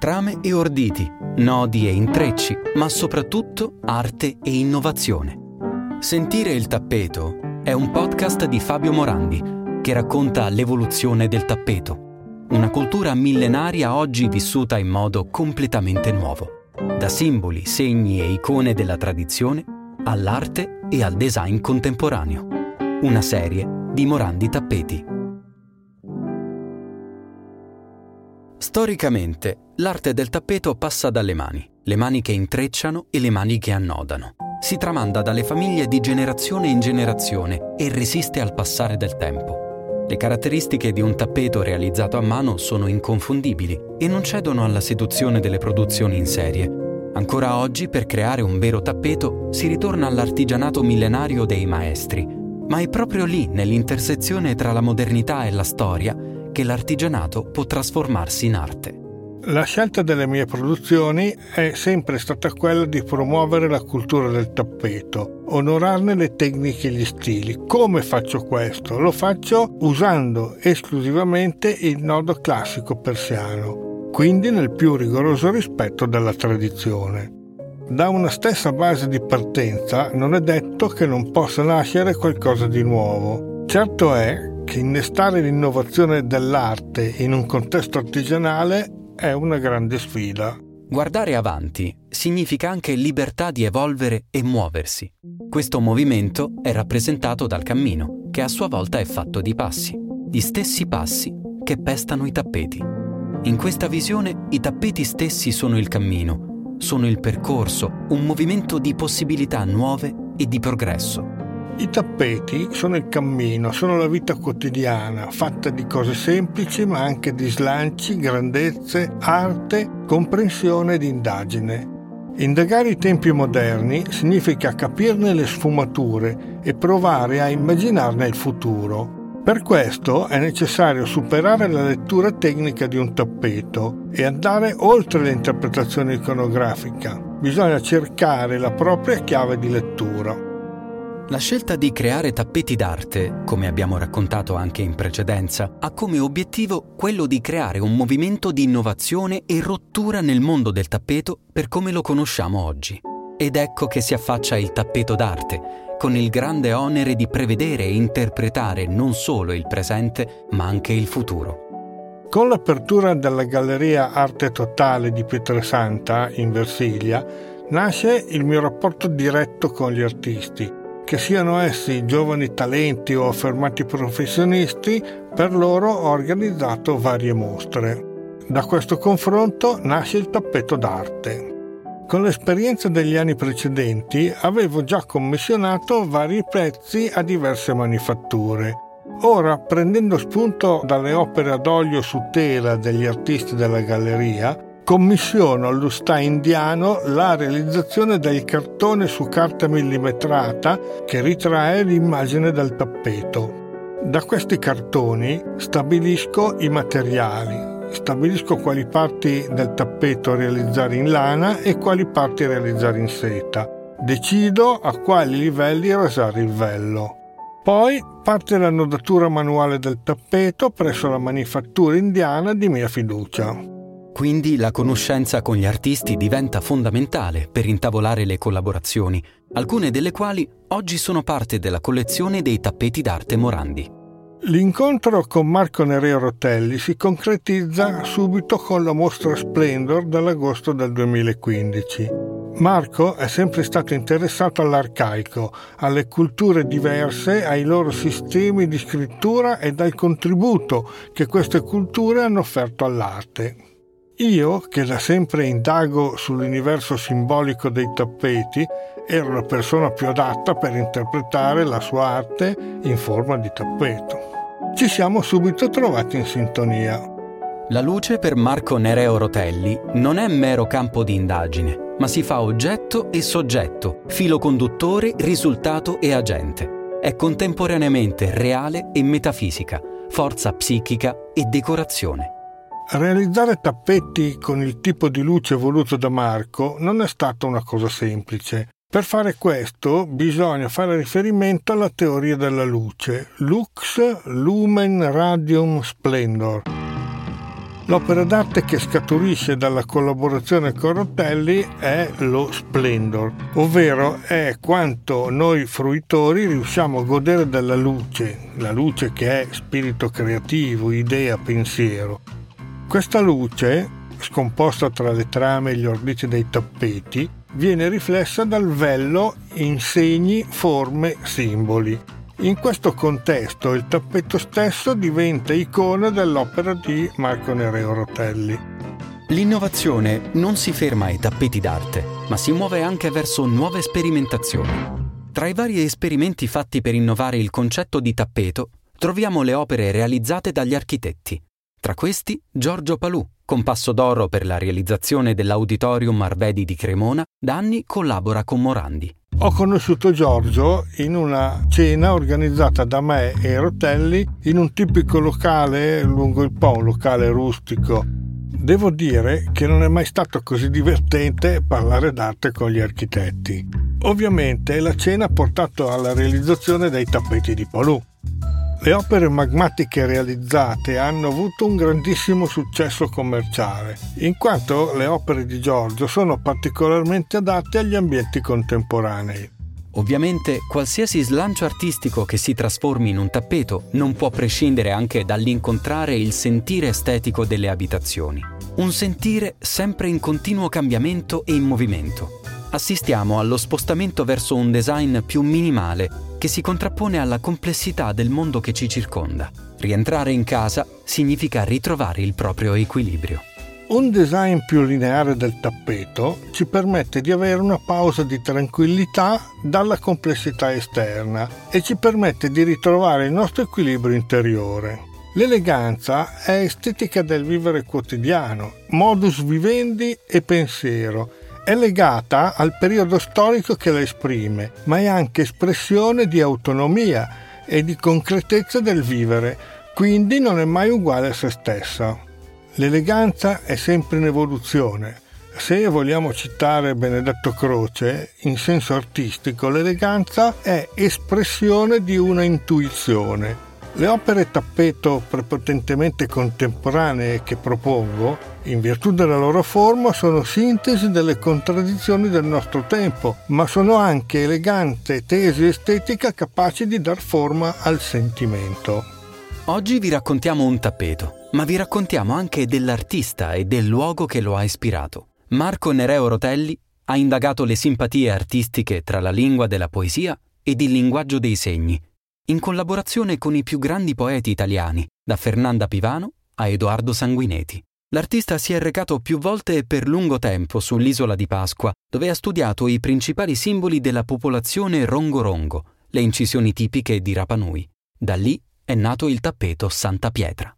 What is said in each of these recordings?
Trame e orditi, nodi e intrecci, ma soprattutto arte e innovazione. Sentire il tappeto è un podcast di Fabio Morandi che racconta l'evoluzione del tappeto, una cultura millenaria oggi vissuta in modo completamente nuovo, da simboli, segni e icone della tradizione all'arte e al design contemporaneo. Una serie di Morandi Tappeti. Storicamente, l'arte del tappeto passa dalle mani, le mani che intrecciano e le mani che annodano. Si tramanda dalle famiglie di generazione in generazione e resiste al passare del tempo. Le caratteristiche di un tappeto realizzato a mano sono inconfondibili e non cedono alla seduzione delle produzioni in serie. Ancora oggi, per creare un vero tappeto, si ritorna all'artigianato millenario dei maestri, ma è proprio lì, nell'intersezione tra la modernità e la storia, che l'artigianato può trasformarsi in arte. La scelta delle mie produzioni è sempre stata quella di promuovere la cultura del tappeto, onorarne le tecniche e gli stili. Come faccio questo? Lo faccio usando esclusivamente il nodo classico persiano, quindi nel più rigoroso rispetto della tradizione. Da una stessa base di partenza non è detto che non possa nascere qualcosa di nuovo. Certo è che innestare l'innovazione dell'arte in un contesto artigianale è una grande sfida. Guardare avanti significa anche libertà di evolvere e muoversi. Questo movimento è rappresentato dal cammino, che a sua volta è fatto di passi, gli stessi passi che pestano i tappeti. In questa visione i tappeti stessi sono il cammino, sono il percorso, un movimento di possibilità nuove e di progresso. I tappeti sono il cammino, sono la vita quotidiana, fatta di cose semplici ma anche di slanci, grandezze, arte, comprensione ed indagine. Indagare i tempi moderni significa capirne le sfumature e provare a immaginarne il futuro. Per questo è necessario superare la lettura tecnica di un tappeto e andare oltre l'interpretazione iconografica. Bisogna cercare la propria chiave di lettura. La scelta di creare tappeti d'arte, come abbiamo raccontato anche in precedenza, ha come obiettivo quello di creare un movimento di innovazione e rottura nel mondo del tappeto per come lo conosciamo oggi. Ed ecco che si affaccia il tappeto d'arte, con il grande onere di prevedere e interpretare non solo il presente, ma anche il futuro. Con l'apertura della Galleria Arte Totale di Pietrasanta in Versilia, nasce il mio rapporto diretto con gli artisti che siano essi giovani talenti o affermati professionisti, per loro ho organizzato varie mostre. Da questo confronto nasce il tappeto d'arte. Con l'esperienza degli anni precedenti avevo già commissionato vari pezzi a diverse manifatture. Ora, prendendo spunto dalle opere ad olio su tela degli artisti della galleria, commissiono all'Ustà indiano la realizzazione del cartone su carta millimetrata che ritrae l'immagine del tappeto. Da questi cartoni stabilisco i materiali, stabilisco quali parti del tappeto realizzare in lana e quali parti realizzare in seta. Decido a quali livelli rasare il vello. Poi parte l'annodatura manuale del tappeto presso la manifattura indiana di mia fiducia. Quindi la conoscenza con gli artisti diventa fondamentale per intavolare le collaborazioni, alcune delle quali oggi sono parte della collezione dei tappeti d'arte Morandi. L'incontro con Marco Nereo Rotelli si concretizza subito con la mostra Splendor dell'agosto del 2015. Marco è sempre stato interessato all'arcaico, alle culture diverse, ai loro sistemi di scrittura e al contributo che queste culture hanno offerto all'arte. Io, che da sempre indago sull'universo simbolico dei tappeti, ero la persona più adatta per interpretare la sua arte in forma di tappeto. Ci siamo subito trovati in sintonia. La luce per Marco Nereo Rotelli non è mero campo di indagine, ma si fa oggetto e soggetto, filo conduttore, risultato e agente. È contemporaneamente reale e metafisica, forza psichica e decorazione. Realizzare tappeti con il tipo di luce voluto da Marco non è stata una cosa semplice. Per fare questo bisogna fare riferimento alla teoria della luce, Lux Lumen Radium Splendor. L'opera d'arte che scaturisce dalla collaborazione con Rotelli è lo Splendor, ovvero è quanto noi fruitori riusciamo a godere della luce, la luce che è spirito creativo, idea, pensiero. Questa luce, scomposta tra le trame e gli ordici dei tappeti, viene riflessa dal vello in segni, forme, simboli in questo contesto il tappeto stesso diventa icona dell'opera di Marco Nereo Rotelli. L'innovazione non si ferma ai tappeti d'arte, ma si muove anche verso nuove sperimentazioni. Tra i vari esperimenti fatti per innovare il concetto di tappeto, troviamo le opere realizzate dagli architetti. Tra questi Giorgio Palù, con passo d'oro per la realizzazione dell'Auditorium Arvedi di Cremona, da anni collabora con Morandi. Ho conosciuto Giorgio in una cena organizzata da me e Rotelli in un tipico locale lungo il Po, un locale rustico. Devo dire che non è mai stato così divertente parlare d'arte con gli architetti. Ovviamente la cena ha portato alla realizzazione dei tappeti di Palù. Le opere magmatiche realizzate hanno avuto un grandissimo successo commerciale, in quanto le opere di Giorgio sono particolarmente adatte agli ambienti contemporanei. Ovviamente qualsiasi slancio artistico che si trasformi in un tappeto non può prescindere anche dall'incontrare il sentire estetico delle abitazioni. Un sentire sempre in continuo cambiamento e in movimento. Assistiamo allo spostamento verso un design più minimale che si contrappone alla complessità del mondo che ci circonda. Rientrare in casa significa ritrovare il proprio equilibrio. Un design più lineare del tappeto ci permette di avere una pausa di tranquillità dalla complessità esterna e ci permette di ritrovare il nostro equilibrio interiore. L'eleganza è estetica del vivere quotidiano, modus vivendi e pensiero è legata al periodo storico che la esprime, ma è anche espressione di autonomia e di concretezza del vivere, quindi non è mai uguale a se stessa. L'eleganza è sempre in evoluzione. Se vogliamo citare Benedetto Croce, in senso artistico, l'eleganza è espressione di una intuizione, le opere tappeto prepotentemente contemporanee che propongo, in virtù della loro forma, sono sintesi delle contraddizioni del nostro tempo, ma sono anche elegante tesi estetica capaci di dar forma al sentimento. Oggi vi raccontiamo un tappeto, ma vi raccontiamo anche dell'artista e del luogo che lo ha ispirato. Marco Nereo Rotelli ha indagato le simpatie artistiche tra la lingua della poesia ed il linguaggio dei segni in collaborazione con i più grandi poeti italiani, da Fernanda Pivano a Edoardo Sanguineti. L'artista si è recato più volte e per lungo tempo sull'isola di Pasqua, dove ha studiato i principali simboli della popolazione rongo-rongo, le incisioni tipiche di Rapa Nui. Da lì è nato il tappeto Santa Pietra.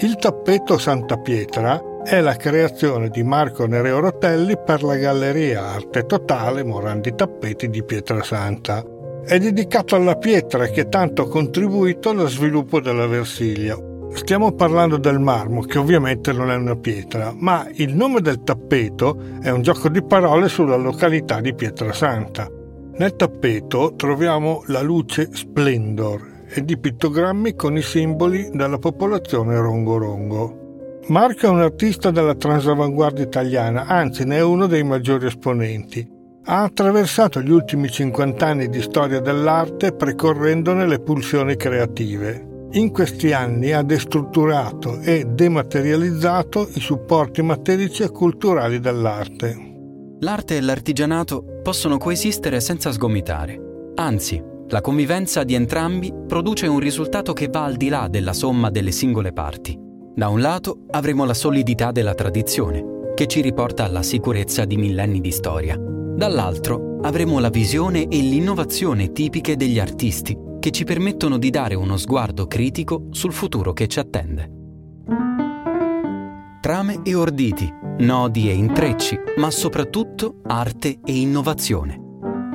Il tappeto Santa Pietra è la creazione di Marco Nereo Rotelli per la Galleria Arte Totale Morandi Tappeti di Pietrasanta è dedicato alla pietra che tanto ha contribuito allo sviluppo della Versilia. Stiamo parlando del marmo, che ovviamente non è una pietra, ma il nome del tappeto è un gioco di parole sulla località di Pietrasanta. Nel tappeto troviamo la luce Splendor e di pittogrammi con i simboli della popolazione rongo-rongo. Marco è un artista della transavanguardia italiana, anzi ne è uno dei maggiori esponenti ha attraversato gli ultimi 50 anni di storia dell'arte precorrendone le pulsioni creative. In questi anni ha destrutturato e dematerializzato i supporti materici e culturali dell'arte. L'arte e l'artigianato possono coesistere senza sgomitare. Anzi, la convivenza di entrambi produce un risultato che va al di là della somma delle singole parti. Da un lato avremo la solidità della tradizione, che ci riporta alla sicurezza di millenni di storia Dall'altro avremo la visione e l'innovazione tipiche degli artisti che ci permettono di dare uno sguardo critico sul futuro che ci attende. Trame e orditi, nodi e intrecci, ma soprattutto arte e innovazione.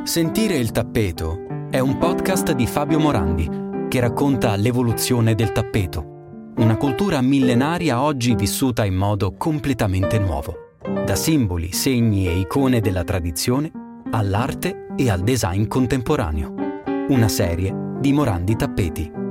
Sentire il tappeto è un podcast di Fabio Morandi che racconta l'evoluzione del tappeto, una cultura millenaria oggi vissuta in modo completamente nuovo da simboli, segni e icone della tradizione all'arte e al design contemporaneo. Una serie di Morandi Tappeti.